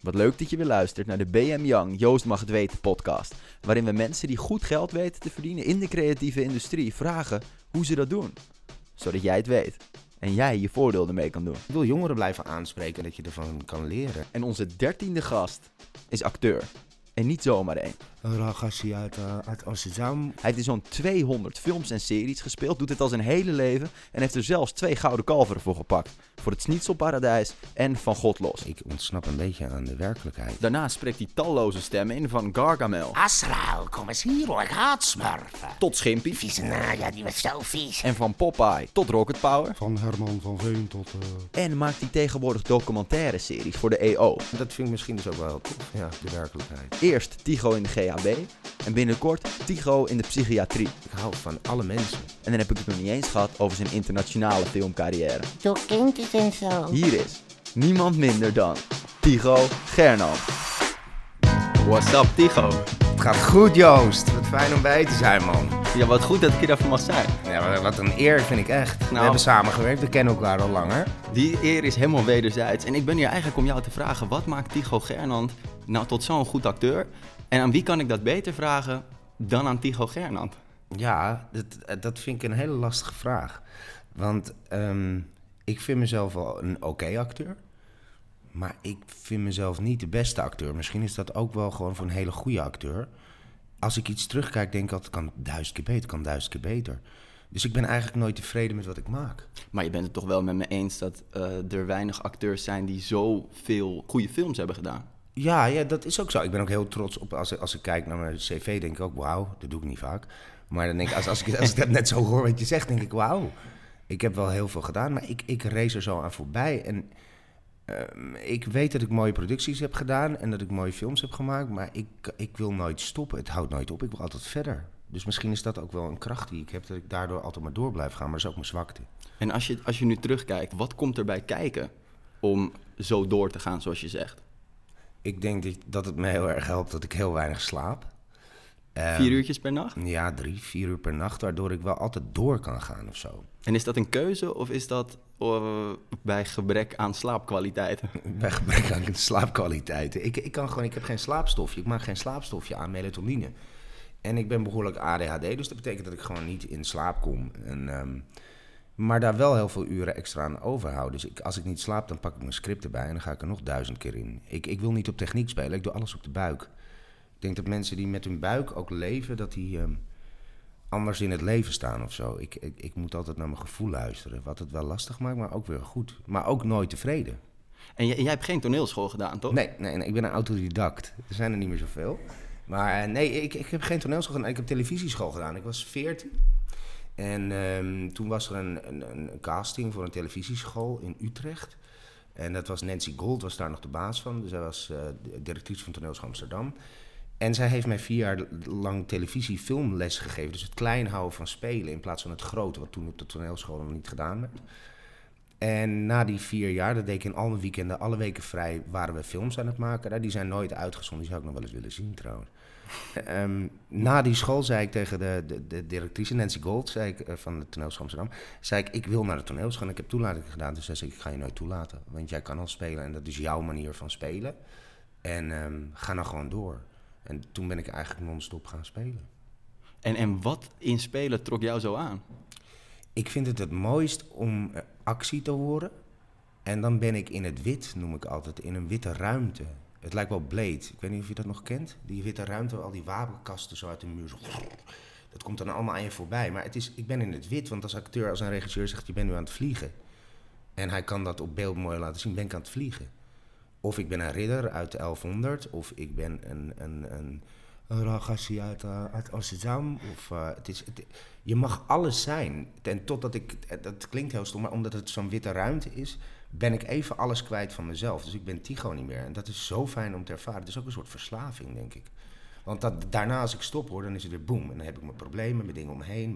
Wat leuk dat je weer luistert naar de BM Young Joost mag het weten podcast. Waarin we mensen die goed geld weten te verdienen in de creatieve industrie vragen hoe ze dat doen. Zodat jij het weet. En jij je voordeel ermee kan doen. Ik wil jongeren blijven aanspreken dat je ervan kan leren. En onze dertiende gast is acteur. En niet zomaar één. Een ragassie uit, uh, uit Amsterdam. Hij heeft in zo'n 200 films en series gespeeld, doet dit al zijn hele leven en heeft er zelfs twee gouden kalveren voor gepakt. Voor het Schnitzelparadijs en Van God Los. Ik ontsnap een beetje aan de werkelijkheid. Daarna spreekt hij talloze stemmen in van Gargamel Azrael, kom eens hier hoor, gaat smurfen. tot Schimpy Vieze Naja, die was zo vies. en van Popeye tot Rocket Power. Van Herman van Veen tot... eh, En maakt hij tegenwoordig documentaire series voor de EO. Dat vind ik misschien dus ook wel tof. Ja, de werkelijkheid. Eerst Tigo in de En binnenkort Tigo in de psychiatrie. Ik hou van alle mensen. En dan heb ik het nog niet eens gehad over zijn internationale filmcarrière. Zo kindjes en zo. Hier is niemand minder dan Tigo Gernand. What's up, Tigo? Het gaat goed, Joost. Wat fijn om bij je te zijn, man. Ja, wat goed dat ik hier even mag zijn. Ja, wat- een eer vind ik echt. We Nou. hebben samengewerkt, we kennen elkaar al langer. Die eer is helemaal wederzijds. En ik ben hier eigenlijk om jou te vragen, wat maakt Tigo Gernand nou tot zo'n goed acteur? En aan wie kan ik dat beter vragen dan aan Tigo Gernand? Ja, dat, dat vind ik een hele lastige vraag. Want ehm, ik vind mezelf wel een oké acteur. Maar ik vind mezelf niet de beste acteur. Misschien is dat ook wel gewoon voor een hele goede acteur. Als ik iets terugkijk, denk ik altijd, kan duizend keer beter, kan duizend keer beter. Dus ik ben eigenlijk nooit tevreden met wat ik maak. Maar je bent het toch wel met me eens dat eh, er weinig acteurs zijn die zoveel goede films hebben gedaan? Ja, ja, dat is ook zo. Ik ben ook heel trots op, als, als ik kijk naar mijn cv, denk ik ook, wauw, dat doe ik niet vaak. Maar dan denk ik, als, als, ik, als ik dat net zo hoor wat je zegt, denk ik, wauw. Ik heb wel heel veel gedaan, maar ik, ik race er zo aan voorbij. En ehm, ik weet dat ik mooie producties heb gedaan en dat ik mooie films heb gemaakt, maar ik, ik wil nooit stoppen. Het houdt nooit op, ik wil altijd verder. Dus misschien is dat ook wel een kracht die ik heb, dat ik daardoor altijd maar door blijf gaan, maar dat is ook mijn zwakte. En als je, als je nu terugkijkt, wat komt erbij kijken om zo door te gaan zoals je zegt? Ik denk dat, het me heel erg helpt dat ik heel weinig slaap. Ehm, Vier uurtjes per nacht? Ja, drie, vier uur per nacht, waardoor ik wel altijd door kan gaan of zo. En is dat een keuze of is dat eh, bij gebrek aan slaapkwaliteiten? Bij gebrek aan slaapkwaliteiten. Ik, ik, kan gewoon, ik heb geen slaapstofje, ik maak geen slaapstofje aan melatonine. En ik ben behoorlijk ADHD, dus dat betekent dat ik gewoon niet in slaap kom. En, ehm, maar daar wel heel veel uren extra aan overhoud. Dus ik, als ik niet slaap, dan pak ik mijn script erbij en dan ga ik er nog duizend keer in. Ik, ik wil niet op techniek spelen, ik doe alles op de buik. Ik denk dat mensen die met hun buik ook leven, dat die ehm, anders in het leven staan of zo. Ik, ik, ik moet altijd naar mijn gevoel luisteren, wat het wel lastig maakt, maar ook weer goed. Maar ook nooit tevreden. En jij, jij hebt geen toneelschool gedaan, toch? Nee, nee, nee, ik ben een autodidact. Er zijn er niet meer zoveel. Maar eh, nee, ik, ik heb geen toneelschool gedaan. Ik heb televisieschool gedaan. Ik was 14. En ehm, toen was er een, een, een casting voor een televisieschool in Utrecht. En dat was Nancy Gold, was daar nog de baas van. Dus zij was de directrice van Toneelschool Amsterdam. En zij heeft mij vier jaar lang televisie-filmles gegeven. Dus het klein houden van spelen in plaats van het grote, wat toen op de toneelschool nog niet gedaan werd. En na die vier jaar, dat deed ik in al mijn weekenden, alle weken vrij, waren we films aan het maken. Nou, Die zijn nooit uitgezonden, die zou ik nog wel eens willen zien trouwens. Ehm, na die school zei ik tegen de, de, de directrice, Nancy Gold, zei ik, eh, van de toneelschool Amsterdam, zei ik, ik wil naar de toneelschool en ik heb toelating gedaan. Dus zij zei ik, ik ga je nooit toelaten, want jij kan al spelen en dat is jouw manier van spelen. En ehm, ga nou gewoon door. En toen ben ik eigenlijk non-stop gaan spelen. En, en wat in spelen trok jou zo aan? Ik vind het het mooist om eh, actie te horen. En dan ben ik in het wit, noem ik altijd, in een witte ruimte. Het lijkt wel Blade. Ik weet niet of je dat nog kent. Die witte ruimte, al die wapenkasten zo uit de muur. Zo, dat komt dan allemaal aan je voorbij. Maar het is, ik ben in het wit, want als acteur, als een regisseur zegt... je bent nu aan het vliegen. En hij kan dat op beeld mooi laten zien, ben ik aan het vliegen. Of ik ben een ridder uit 1100, of ik ben een, een, een, een uit, eh, uit Amsterdam. Of, eh, het is, je mag alles zijn. En totdat ik, eh, dat klinkt heel stom, maar omdat het zo'n witte ruimte is, ben ik even alles kwijt van mezelf. Dus ik ben Tycho niet meer. En dat is zo fijn om te ervaren. Het is ook een soort verslaving, denk ik. Want dat, daarna, als ik stop hoor, dan is het weer boem. En dan heb ik mijn problemen, mijn dingen omheen,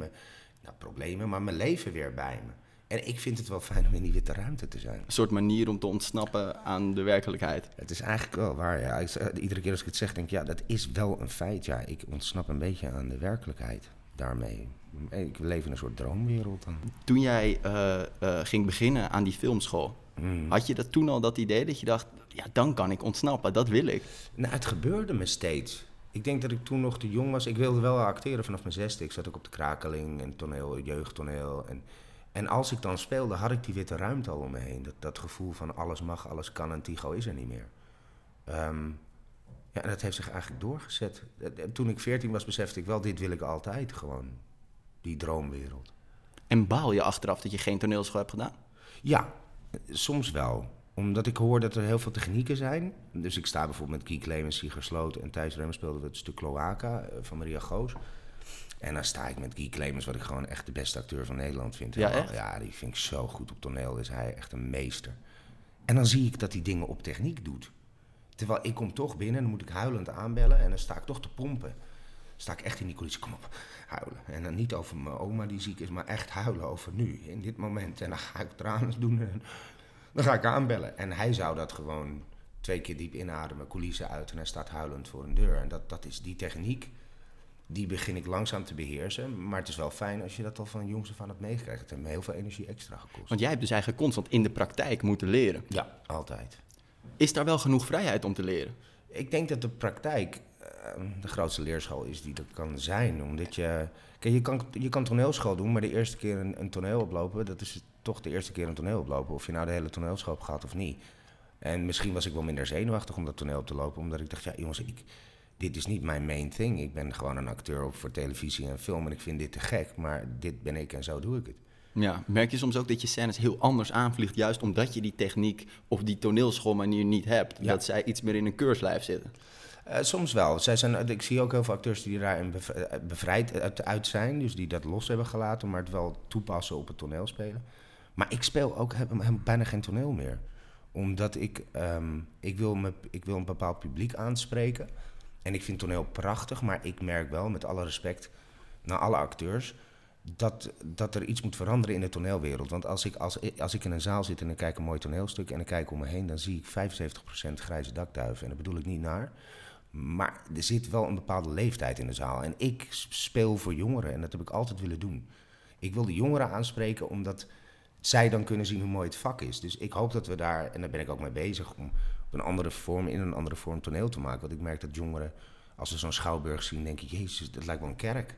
nou, problemen, maar mijn leven weer bij me. En ik vind het wel fijn om in die witte ruimte te zijn. Een soort manier om te ontsnappen aan de werkelijkheid. Het is eigenlijk wel waar, ja. Eh, iedere keer als ik het zeg, denk ik, ja, dat is wel een feit. Ja, ik ontsnap een beetje aan de werkelijkheid. daarmee. Ik leef in een soort droomwereld dan. Toen jij eh, eh, ging beginnen aan die filmschool, Mm. had je dat toen al dat idee dat je dacht, ja, dan kan ik ontsnappen, dat wil ik. Nou, het gebeurde me steeds. Ik denk dat ik toen nog te jong was. Ik wilde wel acteren vanaf mijn zesde. Ik zat ook op de krakeling en toneel, jeugdtoneel. En, en als ik dan speelde, had ik die witte ruimte al om me heen. Dat, dat gevoel van alles mag, alles kan en Tigo is er niet meer. Ehm, ja, en dat heeft zich eigenlijk doorgezet. Eh, eh, Toen ik veertien was, besefte ik wel, dit wil ik altijd gewoon. Die droomwereld. En baal je achteraf dat je geen toneelschool hebt gedaan? Ja, soms wel. Omdat ik hoor dat er heel veel technieken zijn. Dus ik sta bijvoorbeeld met Guy Clemens, Sieger Sloot en Thijs Remmen speelden we het stuk Cloaca eh, van Maria Goos. En dan sta ik met Guy Clemens, wat ik gewoon echt de beste acteur van Nederland vind. Ja, echt? Ja, die vind ik zo goed op toneel. Is hij echt een meester. En dan zie ik dat hij dingen op techniek doet. Terwijl ik kom toch binnen en dan moet ik huilend aanbellen en dan sta ik toch te pompen. Sta ik echt in die coulissen, kom op, huilen. En dan niet over mijn oma die ziek is, maar echt huilen over nu, in dit moment. En dan ga ik tranen doen en dan ga ik aanbellen. En hij zou dat gewoon twee keer diep inademen, coulissen uit en hij staat huilend voor een deur. En dat, dat is die techniek, die begin ik langzaam te beheersen. Maar het is wel fijn als je dat al van jongs af aan hebt meegekregen. Het heeft me heel veel energie extra gekost. Want jij hebt dus eigenlijk constant in de praktijk moeten leren. Ja, altijd. Is daar wel genoeg vrijheid om te leren? Ik denk dat de praktijk eh, de grootste leerschool is die er kan zijn. Omdat je. Kijk, je kan, je kan toneelschool doen, maar de eerste keer een, een toneel oplopen, dat is toch de eerste keer een toneel oplopen. Of je nou de hele toneelschool gehad of niet. En misschien was ik wel minder zenuwachtig om dat toneel op te lopen, omdat ik dacht, ja jongens, ik, dit is niet mijn main thing. Ik ben gewoon een acteur op voor televisie en film en ik vind dit te gek, maar dit ben ik en zo doe ik het. Ja, merk je soms ook dat je scènes heel anders aanvliegt, juist omdat je die techniek of die toneelschoolmanier niet hebt? Ja. Dat zij iets meer in een keurslijf zitten. Eh, soms wel. Zij zijn, ik zie ook heel veel acteurs die daarin eh, bevrijd uit, zijn. Dus die dat los hebben gelaten, maar het wel toepassen op het toneel spelen. Maar ik speel ook heb, heb bijna geen toneel meer. Omdat ik, ehm, ik, wil me, ik wil een bepaald publiek aanspreken. En ik vind toneel prachtig, maar ik merk wel, met alle respect naar alle acteurs... Dat, dat er iets moet veranderen in de toneelwereld. Want als ik, als, als ik in een zaal zit en ik kijk een mooi toneelstuk... en ik kijk om me heen, dan zie ik 75% grijze dakduiven. En dat bedoel ik niet naar... Maar er zit wel een bepaalde leeftijd in de zaal. En ik speel voor jongeren en dat heb ik altijd willen doen. Ik wil de jongeren aanspreken omdat zij dan kunnen zien hoe mooi het vak is. Dus ik hoop dat we daar, en daar ben ik ook mee bezig, om op een andere vorm, in een andere vorm toneel te maken. Want ik merk dat jongeren, als ze zo'n schouwburg zien, denken: Jezus, dat lijkt wel een kerk.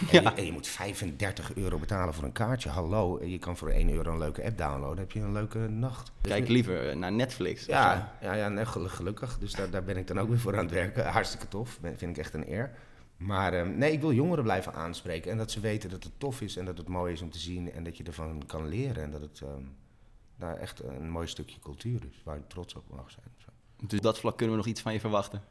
En, Ja. je, en je moet 35 euro betalen voor een kaartje. Hallo, je kan voor 1 euro een leuke app downloaden. heb je een leuke nacht. Dus Kijk liever naar Netflix. ja, ja, ja nee, gelukkig. Dus daar, daar ben ik dan ook weer voor aan het werken. Hartstikke tof. Ben- Vind ik echt een eer. Maar ehm, nee, ik wil jongeren blijven aanspreken. En dat ze weten dat het tof is en dat het mooi is om te zien. En dat je ervan kan leren. En dat het ehm, nou, echt een mooi stukje cultuur is. Waar je trots op mag zijn. Zo. Dus op dat vlak kunnen we nog iets van je verwachten.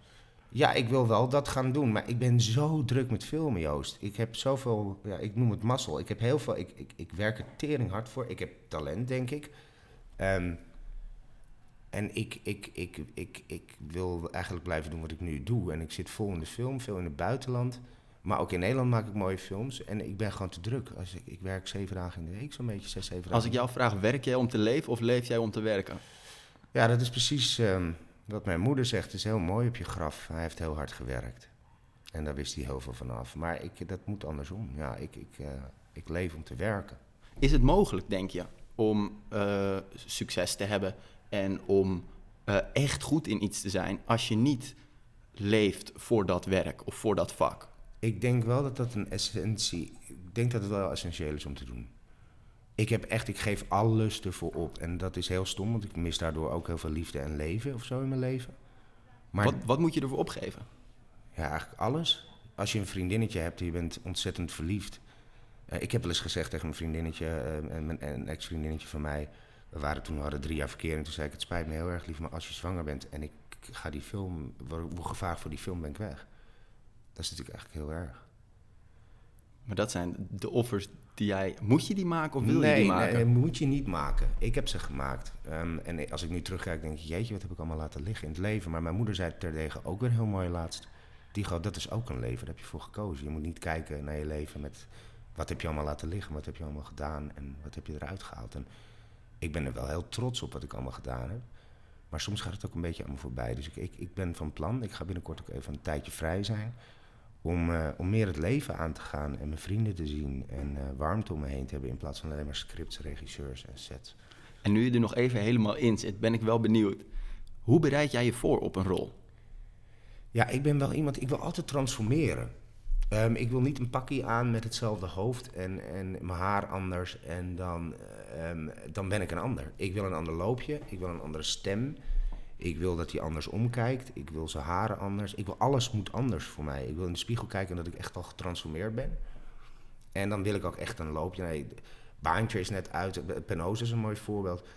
Ja, ik wil wel dat gaan doen. Maar ik ben zo druk met filmen, Joost. Ik heb zoveel, ja, ik noem het mazzel. Ik heb heel veel, ik, ik, ik werk er tering hard voor. Ik heb talent, denk ik. Ehm, en ik, ik, ik, ik, ik wil eigenlijk blijven doen wat ik nu doe. En ik zit vol in de film, veel in het buitenland. Maar ook in Nederland maak ik mooie films. En ik ben gewoon te druk. Als ik, ik werk zeven dagen in de week, zo'n beetje, zes, zeven dagen. Als ik jou vraag, werk jij om te leven of leef jij om te werken? Ja, dat is precies ehm, wat mijn moeder zegt. Het is heel mooi op je graf. Hij heeft heel hard gewerkt. En daar wist hij heel veel van af. Maar ik, dat moet andersom. Ja, ik, ik, eh, ik leef om te werken. Is het mogelijk, denk je, om eh, succes te hebben en om eh, echt goed in iets te zijn als je niet leeft voor dat werk of voor dat vak? Ik denk wel dat dat een essentie... Ik denk dat het wel essentieel is om te doen. Ik heb echt... Ik geef alles ervoor op. En dat is heel stom, want ik mis daardoor ook heel veel liefde en leven of zo in mijn leven. Maar Wat, wat moet je ervoor opgeven? Ja, eigenlijk alles. Als je een vriendinnetje hebt en je bent ontzettend verliefd. Eh, ik heb wel eens gezegd tegen mijn vriendinnetje, eh, en mijn- een ex-vriendinnetje van mij. We waren toen we hadden drie jaar verkering. Toen zei ik: Het spijt me heel erg, lief, maar als je zwanger bent en ik ga die film, hoe gevaar voor die film ben ik weg. Dat is natuurlijk eigenlijk heel erg. Maar dat zijn de offers die jij... Moet je die maken of wil nee, je die maken? Nee, moet je niet maken. Ik heb ze gemaakt. Ehm, en als ik nu terugkijk, denk ik, jeetje, wat heb ik allemaal laten liggen in het leven. Maar mijn moeder zei terdege ook weer heel mooi laatst. Die gewoon, dat is ook een leven, daar heb je voor gekozen. Je moet niet kijken naar je leven met, wat heb je allemaal laten liggen, wat heb je allemaal gedaan en wat heb je eruit gehaald. En ik ben er wel heel trots op wat ik allemaal gedaan heb. Maar soms gaat het ook een beetje aan me voorbij. Dus ik, ik, ik ben van plan, ik ga binnenkort ook even een tijdje vrij zijn. Om, eh, om meer het leven aan te gaan en mijn vrienden te zien en eh, warmte om me heen te hebben in plaats van alleen maar scripts, regisseurs en sets. En nu je er nog even helemaal in zit, ben ik wel benieuwd. Hoe bereid jij je voor op een rol? Ja, ik ben wel iemand, ik wil altijd transformeren. Ehm, ik wil niet een pakje aan met hetzelfde hoofd en, en mijn haar anders en dan, ehm, dan ben ik een ander. Ik wil een ander loopje, ik wil een andere stem. Ik wil dat hij anders omkijkt, ik wil zijn haren anders. Ik wil alles moet anders voor mij. Ik wil in de spiegel kijken dat ik echt al getransformeerd ben. En dan wil ik ook echt een loopje. Nee, Baantje is net uit, Penose is een mooi voorbeeld.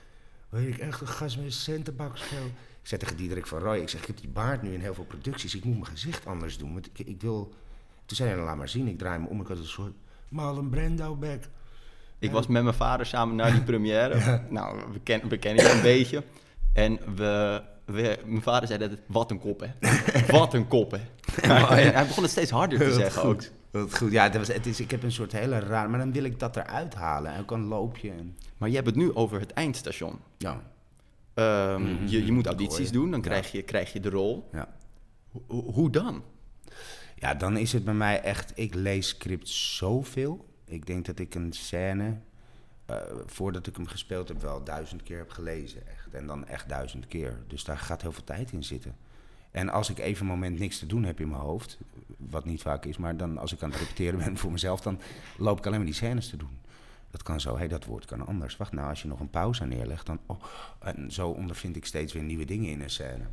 Weet ik echt een gast met een centenbakschel. Ik zei tegen Diederik van Roy, ik zeg, ik heb die baard nu in heel veel producties. Ik moet mijn gezicht anders doen. Want ik, ik wil... Toen zei hij, laat maar zien. Ik draai me om, ik had een soort Marlon Brando-bek. Ik was met mijn vader samen naar die première. Nou, we, ken, we kennen je een beetje. En we, we, mijn vader zei dat het, wat een kop, hè. wat een kop, hè. Hij begon het steeds harder te zeggen ook. goed. Wat goed. Ja, het was, het is, ik heb een soort hele raar... Maar dan wil ik dat eruit halen. En ook een loopje. En, Maar je hebt het nu over het eindstation. ja, Ehm, Mhm. je, je moet Dat audities doen, dan krijg, je, krijg je de rol. ja. Hoe, hoe dan? Ja, dan is het bij mij echt... Ik lees scripts zoveel. Ik denk dat ik een scène... eh, voordat ik hem gespeeld heb, wel duizend keer heb gelezen. Echt. En dan echt duizend keer. Dus daar gaat heel veel tijd in zitten. En als ik even een moment niks te doen heb in mijn hoofd... Wat niet vaak is, maar dan als ik aan het repeteren ben voor mezelf... dan loop ik alleen maar die scènes te doen. Dat kan zo, hé, dat woord kan anders. Wacht nou, als je nog een pauze neerlegt, dan... Oh, en zo ondervind ik steeds weer nieuwe dingen in een scène.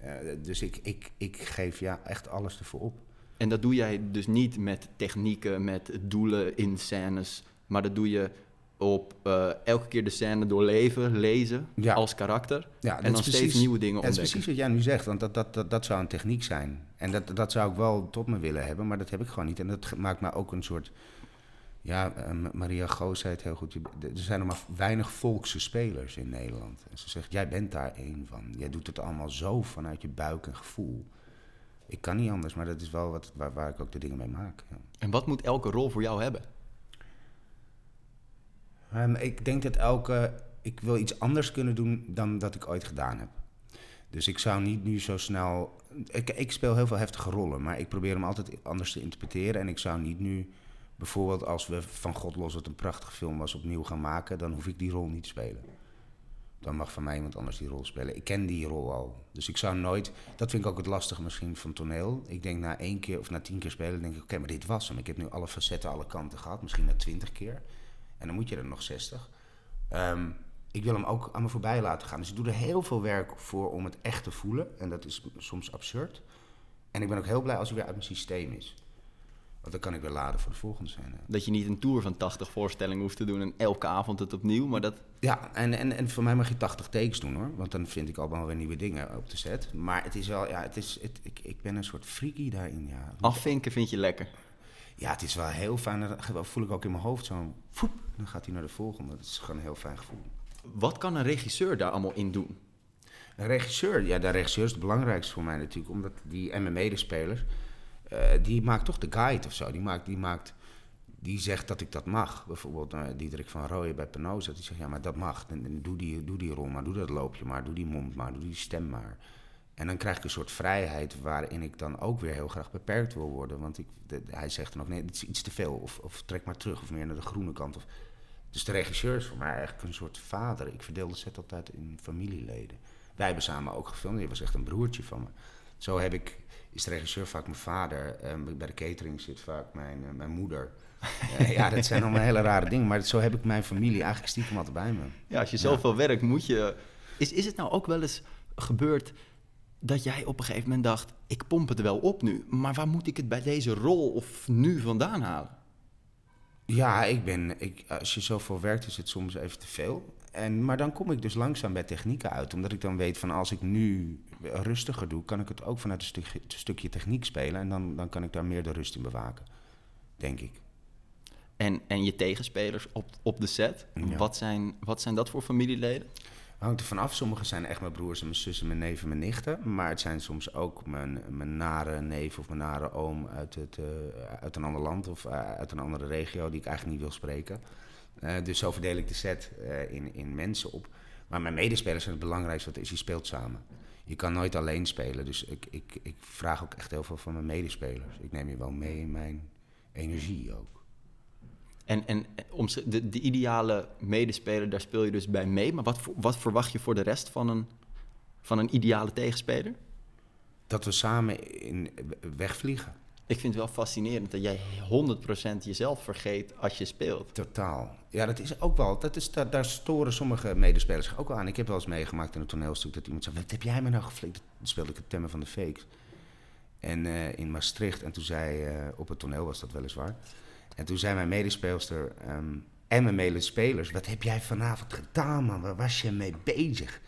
Eh, dus ik, ik, ik geef ja, echt alles ervoor op. En dat doe jij dus niet met technieken, met doelen in scènes, maar dat doe je op eh, elke keer de scène doorleven, lezen Ja. als karakter. Ja, en dan steeds nieuwe dingen Dat is ontdekken. precies wat jij nu zegt, want dat, dat, dat, dat zou een techniek zijn. En dat, dat zou ik wel tot me willen hebben, maar dat heb ik gewoon niet. En dat maakt me ook een soort... Ja, eh, Maria Goos zei het heel goed. Er zijn nog maar weinig volkse spelers in Nederland. En ze zegt, jij bent daar één van. Jij doet het allemaal zo vanuit je buik en gevoel. Ik kan niet anders, maar dat is wel wat, waar, waar ik ook de dingen mee maak. Ja. En wat moet elke rol voor jou hebben? Ehm, ik denk dat elke. Ik wil iets anders kunnen doen dan dat ik ooit gedaan heb. Dus ik zou niet nu zo snel. Ik, ik speel heel veel heftige rollen, maar ik probeer hem altijd anders te interpreteren. En ik zou niet nu, bijvoorbeeld als we van God los, wat een prachtige film was, opnieuw gaan maken, dan hoef ik die rol niet te spelen. Dan mag van mij iemand anders die rol spelen. Ik ken die rol al. Dus ik zou nooit. Dat vind ik ook het lastige misschien van toneel. Ik denk na één keer of na tien keer spelen, denk ik: oké, maar dit was hem. Ik heb nu alle facetten, alle kanten gehad. Misschien na twintig keer. En dan moet je er nog 60. Ehm, ik wil hem ook aan me voorbij laten gaan. Dus ik doe er heel veel werk voor om het echt te voelen. En dat is soms absurd. En ik ben ook heel blij als hij weer uit mijn systeem is. Want dan kan ik weer laden voor de volgende scène. Dat je niet een tour van 80 voorstellingen hoeft te doen en elke avond het opnieuw, maar dat... Ja, en, en, en voor mij mag je 80 takes doen hoor. Want dan vind ik al wel weer nieuwe dingen op de set. Maar het is wel, ja, het is, het, ik, ik ben een soort freaky daarin. Ja. Afvinken vind je lekker. Ja, het is wel heel fijn. Dat voel ik ook in mijn hoofd zo. Foep, dan gaat hij naar de volgende. Dat is gewoon een heel fijn gevoel. Wat kan een regisseur daar allemaal in doen? Een regisseur, ja, de regisseur is het belangrijkste voor mij natuurlijk, omdat die en mijn medespelers, eh, die maakt toch de guide of zo. Die maakt, die maakt, die zegt dat ik dat mag. Bijvoorbeeld uh, Diederik van Rooyen bij Penosa, die zegt ja, maar dat mag. En, en doe, die, doe die rol maar, doe dat loopje maar, doe die mond maar, doe die stem maar. En dan krijg ik een soort vrijheid waarin ik dan ook weer heel graag beperkt wil worden. Want ik, de- hij zegt dan ook, nee, het is iets te veel. Of, of trek maar terug, of meer naar de groene kant. Of, dus de regisseur is voor mij eigenlijk een soort vader. Ik verdeel de set altijd in familieleden. Wij hebben samen ook gefilmd. Hij was echt een broertje van me. Zo heb ik, is de regisseur vaak mijn vader. En bij de catering zit vaak mijn, eh, mijn moeder. Eh, ja, dat zijn allemaal hele rare dingen. Maar zo heb ik mijn familie eigenlijk stiekem altijd bij me. Ja, als je zoveel werkt, moet je... Is, is het nou ook wel eens gebeurd dat jij op een gegeven moment dacht... ik pomp het wel op nu, maar waar moet ik het bij deze rol of nu vandaan halen? Ja, ik ben, ik, als je zoveel werkt is het soms even te veel. En, maar dan kom ik dus langzaam bij technieken uit. Omdat ik dan weet van als ik nu rustiger doe, kan ik het ook vanuit een stukje, een stukje techniek spelen. En dan, dan kan ik daar meer de rust in bewaken. Denk ik. En, en je tegenspelers op, op de set, Ja. wat, zijn, wat zijn dat voor familieleden? Hangt er vanaf. Sommige zijn echt mijn broers en mijn zussen, mijn neven, mijn nichten. Maar het zijn soms ook mijn, mijn nare neef of mijn nare oom uit, het, eh, uit een ander land of eh, uit een andere regio die ik eigenlijk niet wil spreken. Eh, dus zo verdeel ik de set in, in mensen op. Maar mijn medespelers zijn het belangrijkste wat is. Je speelt samen. je kan nooit alleen spelen. Dus ik, ik, ik vraag ook echt heel veel van mijn medespelers. Ik neem je wel mee in mijn energie ook. En, en om de, de ideale medespeler, daar speel je dus bij mee. Maar wat, wat verwacht je voor de rest van een, van een ideale tegenspeler? Dat we samen in, wegvliegen. Ik vind het wel fascinerend dat jij 100% jezelf vergeet als je speelt. Totaal. Ja, dat is ook wel. Dat is, daar, daar storen sommige medespelers zich ook wel aan. Ik heb wel eens meegemaakt in een toneelstuk dat iemand zei: Wat heb jij me nou geflikt? Toen speelde ik het temmen van de fakes. En eh, in Maastricht. En toen zei, eh, op het toneel was dat weliswaar. En toen zei mijn medespeelster ehm, en mijn medespelers: Wat heb jij vanavond gedaan, man? Waar was je mee bezig?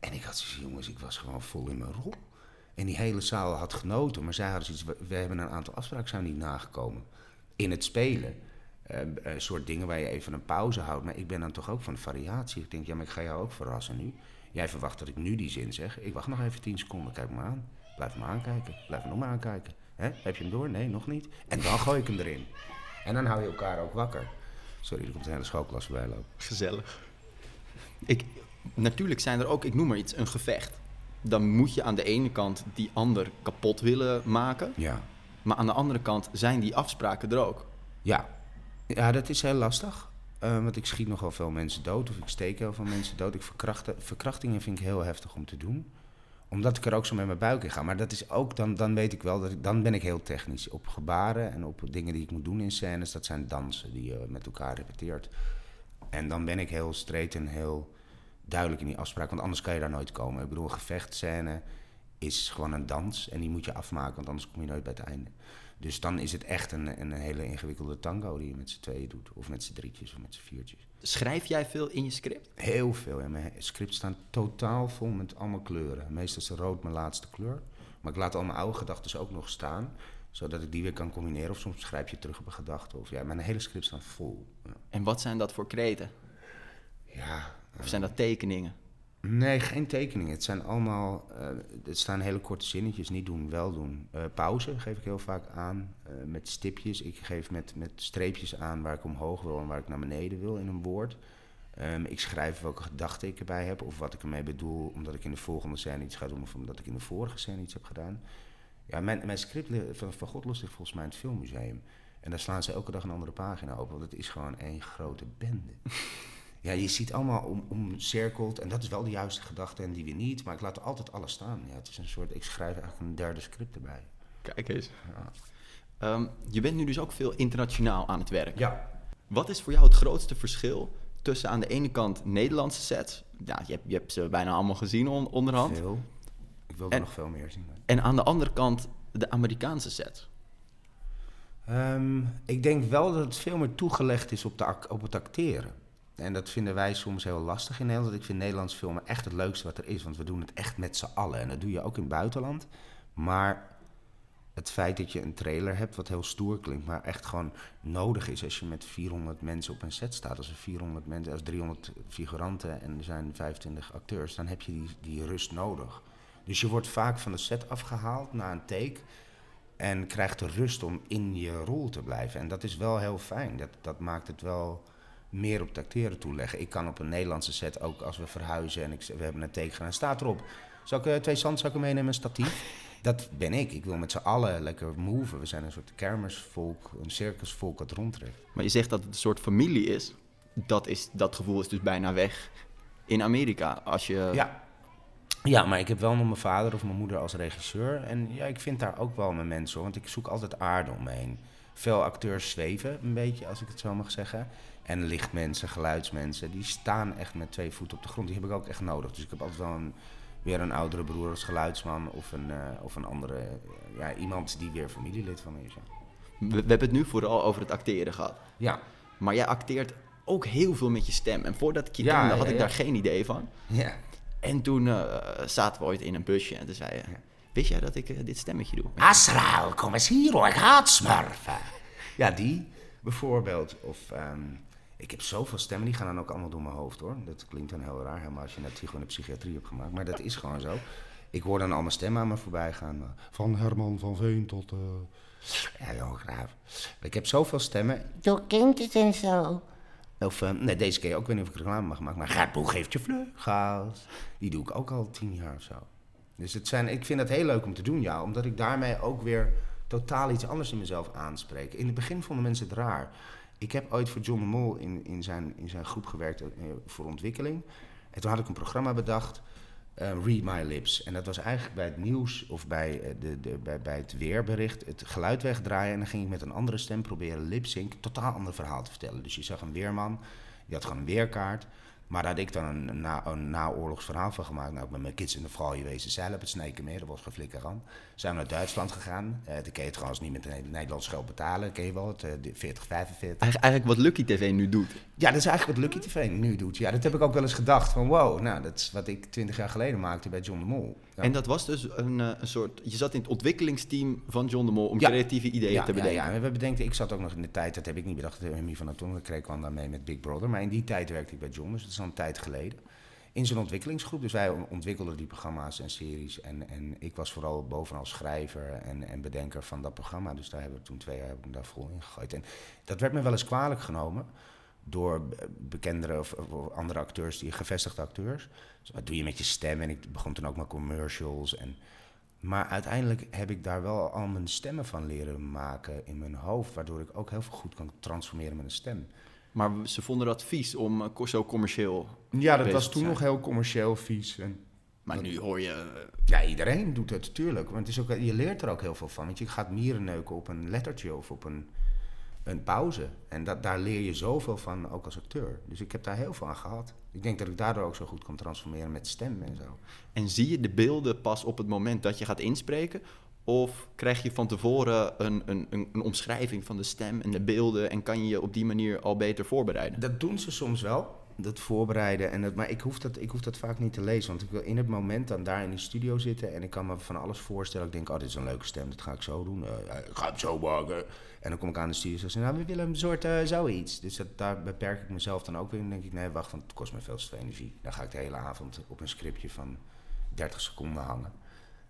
En ik had zoiets, jongens, ik was gewoon vol in mijn rol. En die hele zaal had genoten, maar zij hadden zoiets, we, hebben een aantal afspraken zijn niet nagekomen. In het spelen. Een soort dingen waar je even een pauze houdt. Maar ik ben dan toch ook van variatie. Ik denk, ja, maar ik ga jou ook verrassen nu. Jij verwacht dat ik nu die zin zeg. Ik wacht nog even 10 seconden, kijk me aan. Blijf me aankijken, blijf me nog maar aankijken. Heb je hem door? Nee, nog niet. En dan gooi ik hem erin. En dan hou je elkaar ook wakker. Sorry, er komt een hele schoolklas voorbij lopen. Gezellig. Ik, natuurlijk zijn er ook, ik noem maar iets, een gevecht. Dan moet je aan de ene kant die ander kapot willen maken. Ja. Maar aan de andere kant zijn die afspraken er ook. Ja, ja dat is heel lastig. Eh, want ik schiet nogal veel mensen dood. Of ik steek heel veel mensen dood. Ik verkrachten, verkrachtingen vind ik heel heftig om te doen. Omdat ik er ook zo met mijn buik in ga. Maar dat is ook, dan, dan weet ik wel, dat ik, dan ben ik heel technisch. Op gebaren en op dingen die ik moet doen in scènes. Dat zijn dansen die je met elkaar repeteert. En dan ben ik heel streed en heel duidelijk in die afspraak. Want anders kan je daar nooit komen. Ik bedoel, een gevechtscène is gewoon een dans. En die moet je afmaken, want anders kom je nooit bij het einde. Dus dan is het echt een, een hele ingewikkelde tango die je met z'n tweeën doet. Of met z'n drietjes of met z'n viertjes. Schrijf jij veel in je script? Heel veel. Mijn script staan totaal vol met allemaal kleuren. Meestal is rood mijn laatste kleur. Maar ik laat al mijn oude gedachten ook nog staan. Zodat ik die weer kan combineren. Of soms schrijf je terug op een gedachte. Of ja, mijn hele script staat vol. Ja. En wat zijn dat voor kreten? ja Of zijn dat tekeningen? Nee, geen tekeningen. Het zijn allemaal. eh het staan hele korte zinnetjes. Niet doen, wel doen. Eh, pauze geef ik heel vaak aan. eh, met stipjes. Ik geef met, met streepjes aan waar ik omhoog wil en waar ik naar beneden wil in een woord. Ehm, ik schrijf welke gedachten ik erbij heb. Of wat ik ermee bedoel. Omdat ik in de volgende scène iets ga doen. Of omdat ik in de vorige scène iets heb gedaan. Ja, mijn, mijn script van, van God los ligt volgens mij in het filmmuseum. En daar slaan ze elke dag een andere pagina open. Want het is gewoon één grote bende. Ja, je ziet allemaal om, omcirkeld. En dat is wel de juiste gedachte en die weer niet. Maar ik laat altijd alles staan. Ja, het is een soort, ik schrijf eigenlijk een derde script erbij. Kijk eens. Ja. Ehm, je bent nu dus ook veel internationaal aan het werk. Ja. Wat is voor jou het grootste verschil tussen aan de ene kant Nederlandse sets? Ja, je hebt, je hebt ze bijna allemaal gezien on- onderhand. Veel. Ik wil er En- nog veel meer zien. En aan de andere kant de Amerikaanse sets. Ehm, ik denk wel dat het veel meer toegelegd is op, de op het acteren. En dat vinden wij soms heel lastig in Nederland. Ik vind Nederlands filmen echt het leukste wat er is. Want we doen het echt met z'n allen. En dat doe je ook in het buitenland. Maar het feit dat je een trailer hebt wat heel stoer klinkt... maar echt gewoon nodig is als je met 400 mensen op een set staat. Als er 400 mensen, als 300 figuranten en er zijn 25 acteurs... dan heb je die, die rust nodig. Dus je wordt vaak van de set afgehaald na een take... En krijgt de rust om in je rol te blijven. En dat is wel heel fijn. Dat, dat maakt het wel meer op het acteren toeleggen. Ik kan op een Nederlandse set ook als we verhuizen en ik, we hebben een teken gedaan. Staat erop. Zal ik eh, twee zandzakken meenemen en een statief? Dat ben ik. Ik wil met z'n allen lekker moven. We zijn een soort kermisvolk, een circusvolk dat rondtrekt. Maar je zegt dat het een soort familie is. Dat, is, dat gevoel is dus bijna weg in Amerika. Als je... Ja. Ja, maar ik heb wel nog mijn vader of mijn moeder als regisseur. En ja, ik vind daar ook wel mijn mensen, want ik zoek altijd aarde om me heen. Veel acteurs zweven een beetje, als ik het zo mag zeggen. En lichtmensen, geluidsmensen, die staan echt met twee voeten op de grond. Die heb ik ook echt nodig. Dus ik heb altijd wel een, weer een oudere broer als geluidsman of een, eh, of een andere, eh, ja, iemand die weer familielid van me is. Ja. We, we hebben het nu vooral over het acteren gehad. Ja, Maar jij acteert ook heel veel met je stem. En voordat ik je Ja, kende, had ja, ik daar geen idee van. ja. En toen eh, zaten we ooit in een busje en toen zei je... Wist jij dat ik dit stemmetje doe? Asrael, kom eens hier hoor, ik haat smurfen. Ja, die bijvoorbeeld. Of ehm, ik heb zoveel stemmen, die gaan dan ook allemaal door mijn hoofd hoor. Dat klinkt dan heel raar, helemaal als je net gewoon de psychiatrie hebt gemaakt. Maar dat is gewoon zo. Ik hoor dan al mijn stemmen aan me voorbij gaan. maar Van Herman van Veen tot. eh Ja, Johan Graaf. Ik heb zoveel stemmen. Door kindjes en zo. Of, ehm, nee, deze keer ook. Ik weet niet of ik reclame mag maken. Maar Gert Boel geeft je vleugels. Die doe ik ook al tien jaar of zo. Dus het zijn, ik vind het heel leuk om te doen, ja. Omdat ik daarmee ook weer totaal iets anders in mezelf aanspreek. In het begin vonden mensen het raar. Ik heb ooit voor John de Mol in, in, zijn, in zijn groep gewerkt eh, voor ontwikkeling. En toen had ik een programma bedacht, eh, Read My Lips. En dat was eigenlijk bij het nieuws of bij, eh, de, de, bij, bij het weerbericht het geluid wegdraaien. En dan ging ik met een andere stem proberen lip-sync, totaal ander verhaal te vertellen. Dus je zag een weerman, die had gewoon een weerkaart. Maar daar had ik dan een, na, een naoorlogs verhaal van gemaakt. Nou, ik met mijn kids in de vrouw geweest, zeilen op het Snekenmeer, dat was geflikker aan. Zijn we naar Duitsland gegaan. Uh, dan kun je trouwens niet met het Nederlands geld betalen, ken je wel, het, uh, 40, 45. Eigenlijk wat Lucky TV nu doet. Ja, dat is eigenlijk wat Lucky TV nu doet. Ja, dat heb ik ook wel eens gedacht. Van wow, nou, dat is wat ik 20 jaar geleden maakte bij John de Mol. Ja. En dat was dus een, eh, een soort. Je zat in het ontwikkelingsteam van John de Mol om Ja. creatieve ideeën ja, te bedenken. Ja, ja, we bedenken, ik zat ook nog in de tijd, dat heb ik niet bedacht, Hemmy van der Tongen kreeg kwam daarmee met Big Brother. Maar in die tijd werkte ik bij John, dus dat is een tijd geleden. In zijn ontwikkelingsgroep, dus wij ontwikkelden die programma's en series. En, en ik was vooral bovenal schrijver en, en bedenker van dat programma. Dus daar hebben we toen twee jaar daar vol in gegooid. En dat werd me wel eens kwalijk genomen door be- bekendere of, andere acteurs, die gevestigde acteurs. Dus wat doe je met je stem? En ik begon toen ook met commercials. En, maar uiteindelijk heb ik daar wel al mijn stemmen van leren maken in mijn hoofd, waardoor ik ook heel veel goed kan transformeren met een stem. Maar ze vonden dat vies om eh, zo commercieel. Ja, dat was toen nog heel commercieel vies. En, Maar nu hoor je. eh, ja, iedereen doet het natuurlijk. Want het is ook, je leert er ook heel veel van. Want je gaat mieren neuken op een lettertje of op een, een pauze. En dat, daar leer je zoveel van, ook als acteur. Dus ik heb daar heel veel aan gehad. Ik denk dat ik daardoor ook zo goed kan transformeren met stem en zo. En zie je de beelden pas op het moment dat je gaat inspreken? Of krijg je van tevoren een, een, een, een omschrijving van de stem en de beelden en kan je je op die manier al beter voorbereiden? Dat doen ze soms wel, dat voorbereiden. En dat, maar ik hoef, dat, ik hoef dat vaak niet te lezen. Want ik wil in het moment dan daar in die studio zitten en ik kan me van alles voorstellen. Ik denk, oh, dit is een leuke stem, dat ga ik zo doen. Eh, ik ga het zo maken. En dan kom ik aan de studio en zeg nou, we willen een soort eh, zoiets. Dus dat, daar beperk ik mezelf dan ook weer. En denk ik, nee, wacht, want het kost me veel te veel energie. Dan ga ik de hele avond op een scriptje van 30 seconden hangen.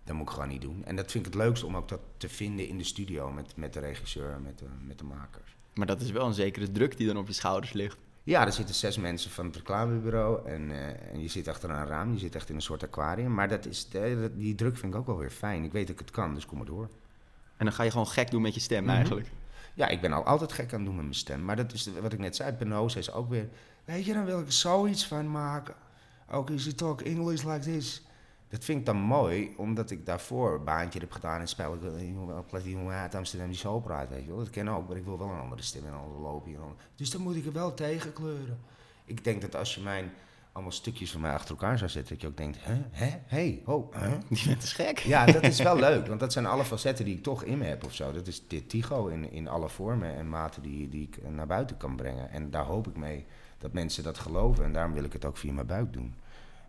Dat moet ik gewoon niet doen. En dat vind ik het leukste om ook dat te vinden in de studio met, met de regisseur, met de, met de makers. Maar dat is wel een zekere druk die dan op je schouders ligt. Ja, er zitten zes mensen van het reclamebureau en, eh, en je zit achter een raam, je zit echt in een soort aquarium. Maar dat is, eh, die druk vind ik ook wel weer fijn. Ik weet dat ik het kan, dus kom maar door. En dan ga je gewoon gek doen met je stem Mhm. eigenlijk. Ja, ik ben al altijd gek aan het doen met mijn stem. Maar dat is wat ik net zei, Penose is ook weer... Weet je, dan wil ik er zoiets van maken. Ook als je talk English like this. Dat vind ik dan mooi, omdat ik daarvoor een baantje heb gedaan in spel. Ik wil uit Amsterdam die zo praat, weet je wel. Dat ken ik ook, maar ik wil wel een andere stem en een ander loopje. en al. Dus dan moet ik er wel tegen kleuren. Ik denk dat als je mijn allemaal stukjes van mij achter elkaar zou zetten, dat je ook denkt, hè, hè, hey, ho, hè? Die bent dus gek. Ja, dat is wel leuk, want dat zijn alle facetten die ik toch in me heb of zo. Dat is dit Tigo in, in alle vormen en maten die, die ik naar buiten kan brengen. En daar hoop ik mee dat mensen dat geloven en daarom wil ik het ook via mijn buik doen.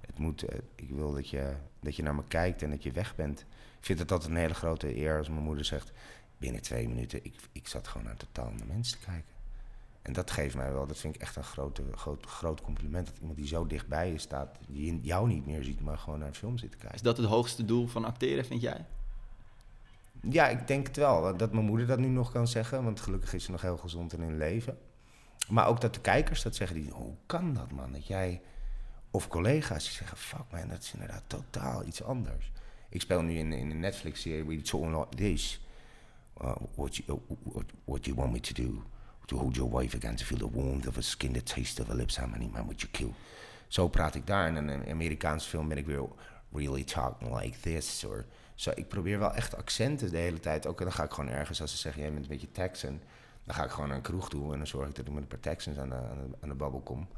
Het moet, eh, ik wil dat je, dat je naar me kijkt en dat je weg bent. Ik vind het altijd een hele grote eer als mijn moeder zegt, binnen twee minuten, ik, ik zat gewoon naar totaal andere mensen te kijken. En dat geeft mij wel, dat vind ik echt een grote, groot, groot compliment. Dat iemand die zo dichtbij je staat, die jou niet meer ziet, maar gewoon naar een film zit te kijken. Is dat het hoogste doel van acteren, vind jij? Ja, ik denk het wel. Dat mijn moeder dat nu nog kan zeggen. Want gelukkig is ze nog heel gezond en in leven. Maar ook dat de kijkers dat zeggen. Die, hoe kan dat man? Dat jij... Of collega's die zeggen... Fuck man, dat is inderdaad totaal iets anders. Ik speel nu in, in een Netflix-serie... We talking like this. Uh, what, you, what, what you want me to do? To hold your wife again. To feel the warmth of her skin. The taste of her lips. How many men would you kill? Zo praat ik daar. En in een Amerikaanse film ben ik weer... Really talking like this. Or, zo, ik probeer wel echt accenten de hele tijd. Ook en dan ga ik gewoon ergens... Als ze zeggen, jij bent een beetje Texan... Dan ga ik gewoon naar een kroeg toe. En dan zorg ik dat ik met een paar Texans aan de, aan de, aan de babbel kom.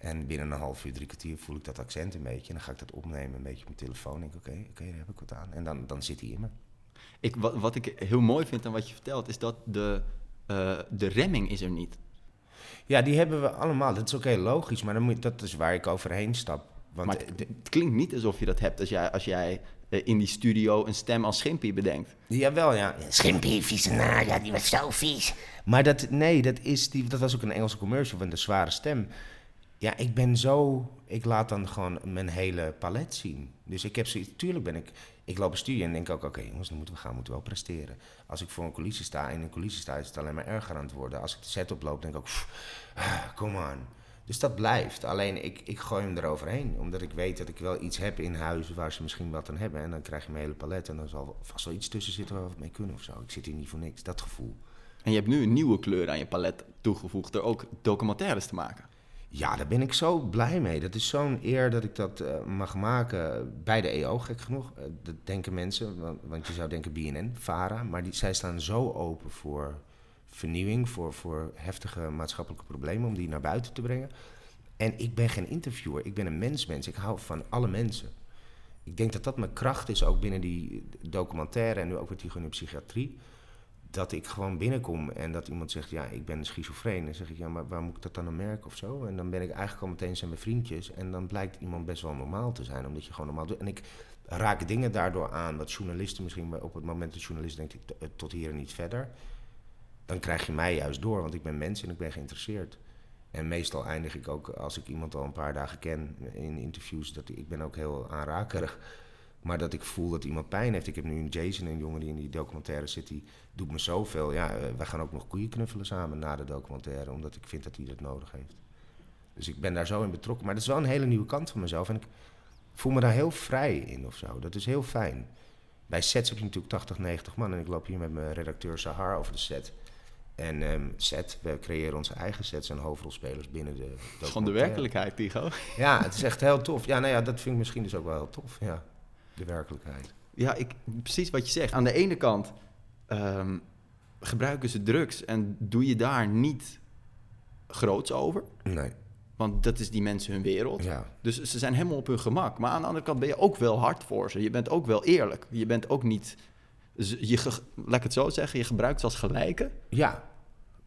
En binnen een half uur, drie kwartier voel ik dat accent een beetje. En dan ga ik dat opnemen, een beetje op mijn telefoon. Denk ik, oké, oké, daar heb ik wat aan. En dan, dan zit hij in me. Ik, wat, wat ik heel mooi vind aan wat je vertelt, is dat de, eh, de remming is er niet. Ja, die hebben we allemaal. Dat is ook heel logisch. Maar dan moet, dat is waar ik overheen stap. Want maar het, de- het klinkt niet alsof je dat hebt als jij, als jij eh, in die studio een stem als Schimpie bedenkt. jawel, ja. Schimpie, vieze naar, ja, die was zo vies. Maar dat, nee, dat, is die, dat was ook een Engelse commercial van de zware stem. Ja, ik ben zo... Ik laat dan gewoon mijn hele palet zien. Dus ik heb zoiets... Tuurlijk ben ik... Ik loop een studie en denk ook... Oké, jongens, dan moeten we gaan. Moeten we wel presteren. Als ik voor een coulisse sta... En in een coulisse sta is het alleen maar erger aan het worden. Als ik de set oploop, denk ik ook... pff, ah. Dus dat blijft. Alleen ik, ik gooi hem eroverheen. Omdat ik weet dat ik wel iets heb in huis waar ze misschien wat aan hebben. En dan krijg je mijn hele palet. En dan zal vast wel iets tussen zitten waar we mee kunnen of zo. Ik zit hier niet voor niks. Dat gevoel. En je hebt nu een nieuwe kleur aan je palet toegevoegd door ook documentaires te maken. Ja, daar ben ik zo blij mee. Dat is zo'n eer dat ik dat eh, mag maken bij de EO, gek genoeg. Eh, dat denken mensen, want, je zou denken BNN, VARA. Maar die, zij staan zo open voor vernieuwing, voor, voor heftige maatschappelijke problemen, om die naar buiten te brengen. En ik ben geen interviewer, ik ben een mensmens. Ik hou van alle mensen. Ik denk dat dat mijn kracht is, ook binnen die documentaire en nu ook weer die psychiatrie dat ik gewoon binnenkom en dat iemand zegt, ja, ik ben schizofreen. Dan zeg ik, ja, maar waar moet ik dat dan aan merken of zo? En dan ben ik eigenlijk al meteen zijn mijn vriendjes. En dan blijkt iemand best wel normaal te zijn, omdat je gewoon normaal doet. En ik raak dingen daardoor aan, wat journalisten misschien op het moment dat journalist denkt, ik eh, tot hier en niet verder. Dan krijg je mij juist door, want ik ben mens en ik ben geïnteresseerd. En meestal eindig ik ook, als ik iemand al een paar dagen ken in interviews, dat ik, ik ben ook heel aanrakerig maar dat ik voel dat iemand pijn heeft. Ik heb nu een Jason, een jongen die in die documentaire zit, die doet me zoveel. Ja, uh, wij gaan ook nog koeien knuffelen samen na de documentaire, omdat ik vind dat hij dat nodig heeft. Dus ik ben daar zo in betrokken. Maar dat is wel een hele nieuwe kant van mezelf. En ik voel me daar heel vrij in of zo. Dat is heel fijn. Bij sets heb je natuurlijk 80, 90 man. En ik loop hier met mijn redacteur Sahar over de set. En um, set, we creëren onze eigen sets en hoofdrolspelers binnen de. Gewoon de werkelijkheid, Tigo. Ja, het is echt heel tof. Ja, nou ja, dat vind ik misschien dus ook wel heel tof. Ja de werkelijkheid. Ja, ik, precies wat je zegt. Aan de ene kant ehm, gebruiken ze drugs en doe je daar niet groots over. Nee. Want dat is die mensen hun wereld. Ja. Dus ze zijn helemaal op hun gemak. Maar aan de andere kant ben je ook wel hard voor ze. Je bent ook wel eerlijk. Je bent ook niet... Je, laat ik het zo zeggen, je gebruikt ze als gelijke. Ja,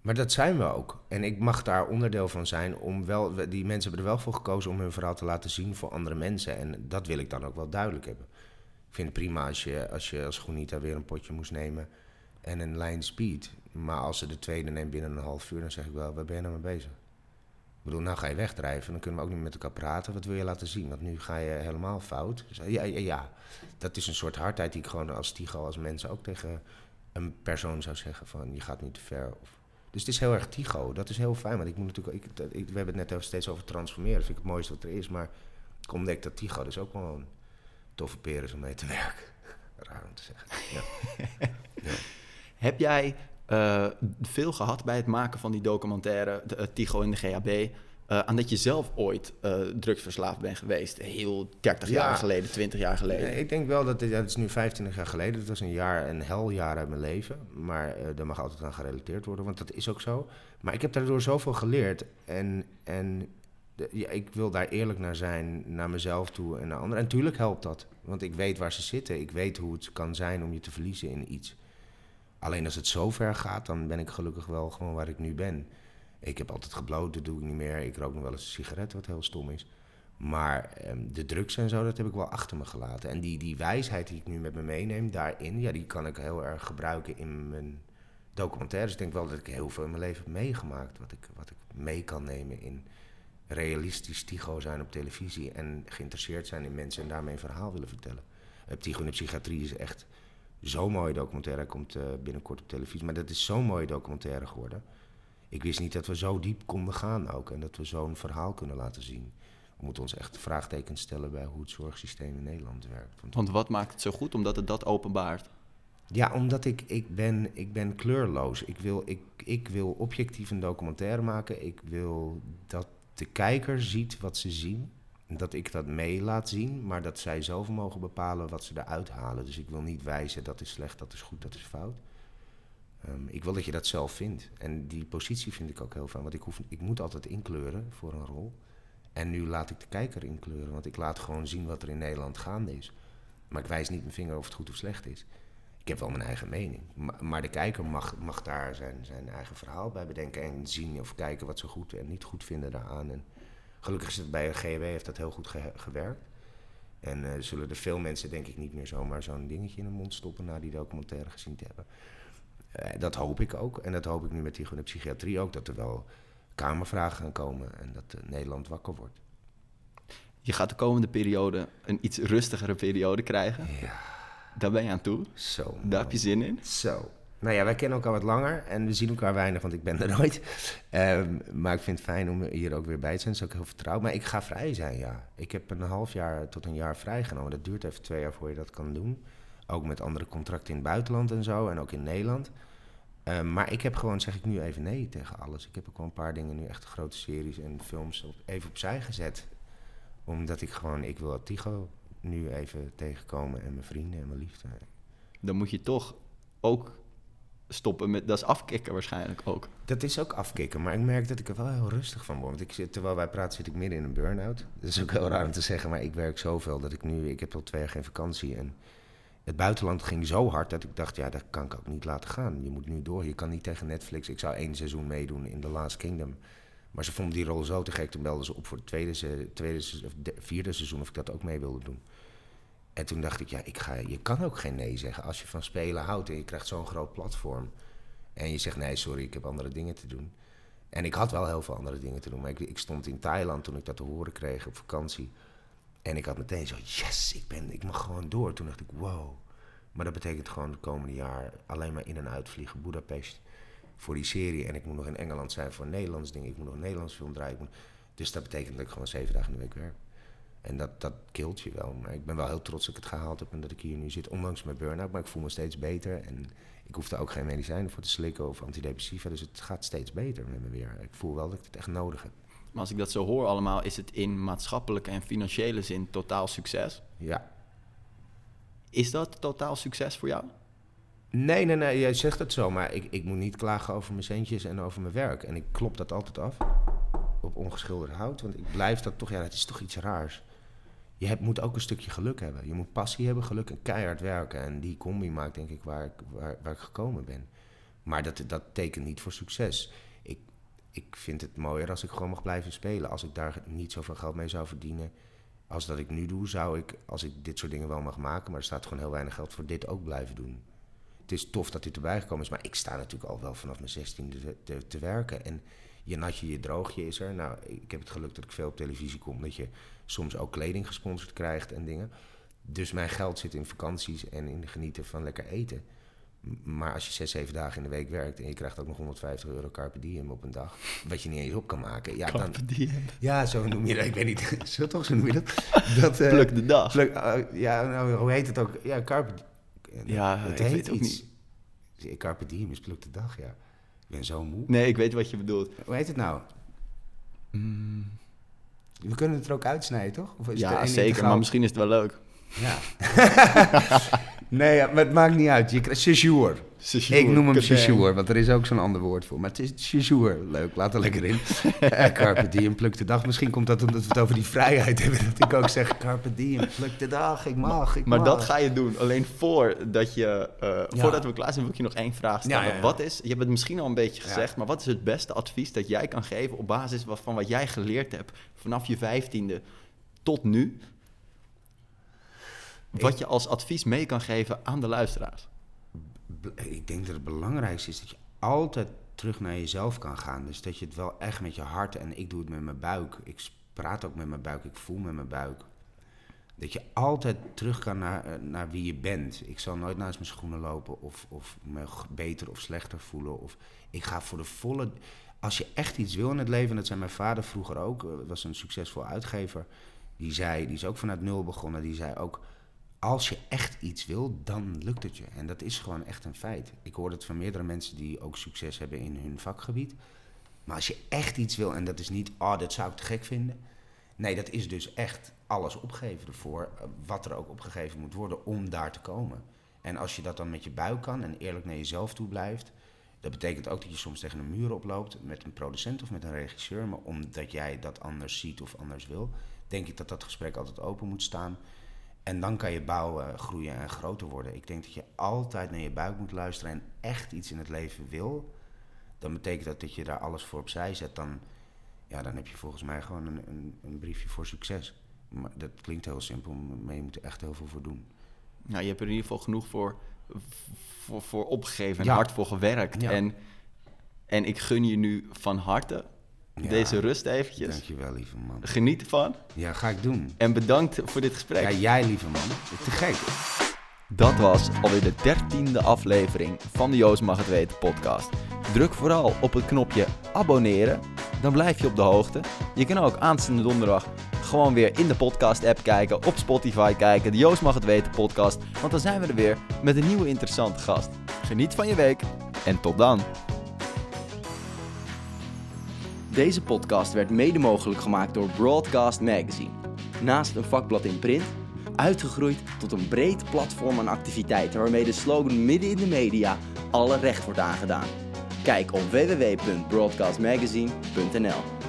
maar dat zijn we ook. En ik mag daar onderdeel van zijn om wel... Die mensen hebben er wel voor gekozen om hun verhaal te laten zien voor andere mensen. En dat wil ik dan ook wel duidelijk hebben. Ik vind het prima als je als, je als Groenita weer een potje moest nemen en een lijn speed. Maar als ze de tweede neemt binnen een half uur, dan zeg ik wel, waar ben je nou mee bezig? Ik bedoel, nou ga je wegdrijven, dan kunnen we ook niet met elkaar praten. Wat wil je laten zien? Want nu ga je helemaal fout. Dus, ja, ja, ja, dat is een soort hardheid die ik gewoon als Tigo, als mensen ook tegen een persoon zou zeggen van, je gaat niet te ver. Dus het is heel erg Tigo. Dat is heel fijn, want ik moet natuurlijk, ik, we hebben het net steeds over transformeren. Dat vind ik het mooiste wat er is. Maar ik ontdek dat Tigo dus ook gewoon toffe peren om mee te werken. Raar om te zeggen. Ja. ja. Heb jij uh, veel gehad bij het maken van die documentaire, Tigo en de GHB, uh, aan dat je zelf ooit drugsverslaafd bent geweest? Heel 30 ja. jaar geleden, 20 jaar geleden? Nee, ik denk wel dat, ja, het is nu 25 jaar geleden. Dat was een jaar, een heljaar uit mijn leven. Maar daar mag altijd aan gerelateerd worden, want dat is ook zo. Maar ik heb daardoor zoveel geleerd. En, en ja, ik wil daar eerlijk naar zijn, naar mezelf toe en naar anderen. En natuurlijk helpt dat, want ik weet waar ze zitten. Ik weet hoe het kan zijn om je te verliezen in iets. Alleen als het zo ver gaat, dan ben ik gelukkig wel gewoon waar ik nu ben. Ik heb altijd gebloot, dat doe ik niet meer. Ik rook nog wel eens een sigaret, wat heel stom is. Maar ehm, de drugs en zo, dat heb ik wel achter me gelaten. En die, die wijsheid die ik nu met me meeneem daarin, ja, die kan ik heel erg gebruiken in mijn documentaires. Ik denk wel dat ik heel veel in mijn leven heb meegemaakt, wat ik, wat ik mee kan nemen in realistisch Tigo zijn op televisie en geïnteresseerd zijn in mensen en daarmee een verhaal willen vertellen. Uh, Tigo in de psychiatrie is echt zo'n mooie documentaire, komt uh, binnenkort op televisie, maar dat is zo'n mooie documentaire geworden. Ik wist niet dat we zo diep konden gaan ook en dat we zo'n verhaal kunnen laten zien. We moeten ons echt vraagtekens stellen bij hoe het zorgsysteem in Nederland werkt. Want, Want wat maakt het zo goed? Omdat het dat openbaart? Ja, omdat ik, ik, ben, ik ben kleurloos. Ik wil, ik, ik wil objectief een documentaire maken. Ik wil dat de kijker ziet wat ze zien. Dat ik dat mee laat zien, maar dat zij zelf mogen bepalen wat ze eruit halen. Dus ik wil niet wijzen dat is slecht, dat is goed, dat is fout. Um, ik wil dat je dat zelf vindt. En die positie vind ik ook heel fijn, want ik, hoef, ik moet altijd inkleuren voor een rol. En nu laat ik de kijker inkleuren, want ik laat gewoon zien wat er in Nederland gaande is. Maar ik wijs niet mijn vinger of het goed of slecht is. Ik heb wel mijn eigen mening. Maar, de kijker mag, mag daar zijn, zijn eigen verhaal bij bedenken en zien of kijken wat ze goed en niet goed vinden daaraan. En gelukkig is het bij GW heeft dat heel goed gewerkt. En uh, zullen er veel mensen denk ik niet meer zomaar zo'n dingetje in de mond stoppen na die documentaire gezien te hebben. Uh, dat hoop ik ook. En dat hoop ik nu met die psychiatrie ook. Dat er wel kamervragen gaan komen en dat uh, Nederland wakker wordt. Je gaat de komende periode een iets rustigere periode krijgen. Ja. Daar ben je aan toe. Zo. Daar heb je zin in. Zo. Nou ja, wij kennen elkaar wat langer en we zien elkaar weinig, want ik ben er nooit. Ehm, maar ik vind het fijn om hier ook weer bij te zijn. Dat is ook heel vertrouwd. Maar ik ga vrij zijn, ja. Ik heb een half jaar tot een jaar vrijgenomen. Dat duurt even twee jaar voor je dat kan doen. Ook met andere contracten in het buitenland en zo, en ook in Nederland. Ehm, maar ik heb gewoon, zeg ik nu even nee tegen alles. Ik heb ook wel een paar dingen nu, echt grote series en films, op, even opzij gezet. Omdat ik gewoon, ik wil Tigo nu even tegenkomen en mijn vrienden en mijn liefde. Dan moet je toch ook stoppen met... Dat is afkicken waarschijnlijk ook. Dat is ook afkicken, maar ik merk dat ik er wel heel rustig van word. Want ik zit, terwijl wij praten zit ik midden in een burn-out. Dat is ook heel raar om te zeggen, maar ik werk zoveel dat ik nu... Ik heb al twee jaar geen vakantie en het buitenland ging zo hard dat ik dacht, ja, dat kan ik ook niet laten gaan. Je moet nu door, je kan niet tegen Netflix. Ik zou één seizoen meedoen in The Last Kingdom. Maar ze vonden die rol zo te gek, toen belden ze op voor het tweede, tweede vierde seizoen of ik dat ook mee wilde doen. En toen dacht ik, ja, ik ga, je kan ook geen nee zeggen als je van spelen houdt en je krijgt zo'n groot platform. En je zegt, nee, sorry, ik heb andere dingen te doen. En ik had wel heel veel andere dingen te doen. Maar ik, ik stond in Thailand toen ik dat te horen kreeg op vakantie. En ik had meteen zo, yes, ik, ben, ik mag gewoon door. Toen dacht ik, wow. Maar dat betekent gewoon het komende jaar alleen maar in en uitvliegen. Budapest voor die serie. En ik moet nog in Engeland zijn voor een Nederlands ding. Ik moet nog een Nederlands film draaien. Dus dat betekent dat ik gewoon zeven dagen in de week werk. En dat, dat kilt je wel. Maar ik ben wel heel trots dat ik het gehaald heb en dat ik hier nu zit. Ondanks mijn burn-out. Maar ik voel me steeds beter. En ik hoef daar ook geen medicijnen voor te slikken of antidepressiva. Dus het gaat steeds beter met me weer. Ik voel wel dat ik het echt nodig heb. Maar als ik dat zo hoor allemaal, is het in maatschappelijke en financiële zin totaal succes. Ja. Is dat totaal succes voor jou? Nee, nee, nee, jij zegt het zo, maar ik, ik moet niet klagen over mijn centjes en over mijn werk. En ik klop dat altijd af op ongeschilderd hout, want ik blijf dat toch, ja, dat is toch iets raars. Je hebt, moet ook een stukje geluk hebben. Je moet passie hebben, geluk en keihard werken. En die combi maakt denk ik waar ik, waar, waar ik gekomen ben. Maar dat, dat tekent niet voor succes. Ik, vind het mooier als ik gewoon mag blijven spelen. Als ik daar niet zoveel geld mee zou verdienen als dat ik nu doe, zou ik, als ik dit soort dingen wel mag maken, maar er staat gewoon heel weinig geld voor dit ook blijven doen. Het is tof dat dit erbij gekomen is, maar ik sta natuurlijk al wel vanaf mijn zestiende te, te, te werken. En je natje, je droogje is er. Nou, ik heb het geluk dat ik veel op televisie kom, dat je soms ook kleding gesponsord krijgt en dingen. Dus mijn geld zit in vakanties en in genieten van lekker eten. Maar als je zes, zeven dagen in de week werkt en je krijgt ook nog 150 euro carpe diem op een dag, wat je niet eens op kan maken, ja, dan, ja, zo noem je dat. Ik weet niet. Zo toch, zo noem je dat? dat eh, Pluk de dag. pluk- eh, ja, nou, hoe heet het ook? Ja, carpe Ja, het heet weet ook iets. Carpe diem is pluk de dag, ja. Ik ben zo moe. Nee, ik weet wat je bedoelt. Hoe heet het nou? We kunnen het er ook uitsnijden, toch? Of is Ja, zeker, maar misschien is het wel leuk. Ja. nee, ja, maar het maakt niet uit. Je krijgt séjour. Ik noem hem séjour, want er is ook zo'n ander woord voor. Maar het is séjour. Leuk, laat er lekker in. Eh, carpe diem, pluk de dag. Misschien komt dat omdat we het over die vrijheid hebben. Dat ik ook zeg, carpe diem, pluk de dag. Ik mag, ik Maar mag. dat ga je doen. Alleen voordat, je, eh, Ja. voordat we klaar zijn, wil ik je nog één vraag stellen. Ja. Wat is, je hebt het misschien al een beetje gezegd, maar wat is het beste advies dat jij kan geven op basis van wat jij geleerd hebt vanaf je vijftiende tot nu? Wat je als advies mee kan geven aan de luisteraars. Ik denk dat het belangrijkste is dat je altijd terug naar jezelf kan gaan. Dus dat je het wel echt met je hart en ik doe het met mijn buik. Ik praat ook met mijn buik, ik voel met mijn buik. Dat je altijd terug kan naar, eh, naar wie je bent. Ik zal nooit naast mijn schoenen lopen of, of me beter of slechter voelen. Of ik ga voor de volle. Als je echt iets wil in het leven, en dat zei mijn vader vroeger ook, eh, was een succesvol uitgever. Die zei, die is ook vanuit nul begonnen, die zei ook als je echt iets wil, dan lukt het je. En dat is gewoon echt een feit. Ik hoor het van meerdere mensen die ook succes hebben in hun vakgebied. Maar als je echt iets wil, en dat is niet, oh, dat zou ik te gek vinden. Nee, dat is dus echt alles opgeven ervoor, eh, wat er ook opgegeven moet worden om daar te komen. En als je dat dan met je buik kan en eerlijk naar jezelf toe blijft, dat betekent ook dat je soms tegen een muur oploopt met een producent of met een regisseur. Maar omdat jij dat anders ziet of anders wil, denk ik dat dat gesprek altijd open moet staan. En dan kan je bouwen, groeien en groter worden. Ik denk dat je altijd naar je buik moet luisteren en echt iets in het leven wil. Dan betekent dat dat je daar alles voor opzij zet. Dan, ja, dan heb je volgens mij gewoon een, een, een briefje voor succes. Maar dat klinkt heel simpel, maar je moet er echt heel veel voor doen. Nou, je hebt er in ieder geval genoeg voor, voor, voor opgegeven en Ja. hard voor gewerkt. Ja. En, en ik gun je nu van harte Ja, deze rust eventjes. Dankjewel, lieve man. Geniet ervan Ja, ga ik doen. en bedankt voor dit gesprek. Ja, jij, lieve man. Te gek. Dat was alweer de dertiende aflevering van de Joost Mag Het Weten podcast. Druk vooral op het knopje abonneren, dan blijf je op de hoogte. Je kan ook aanstaande donderdag gewoon weer in de podcast app kijken, op Spotify kijken, de Joost Mag Het Weten podcast. Want dan zijn we er weer met een nieuwe interessante gast. Geniet van je week en tot dan. Deze podcast werd mede mogelijk gemaakt door Broadcast Magazine. Naast een vakblad in print, uitgegroeid tot een breed platform aan activiteiten waarmee de slogan midden in de media alle recht wordt aangedaan. Kijk op www.broadcastmagazine.nl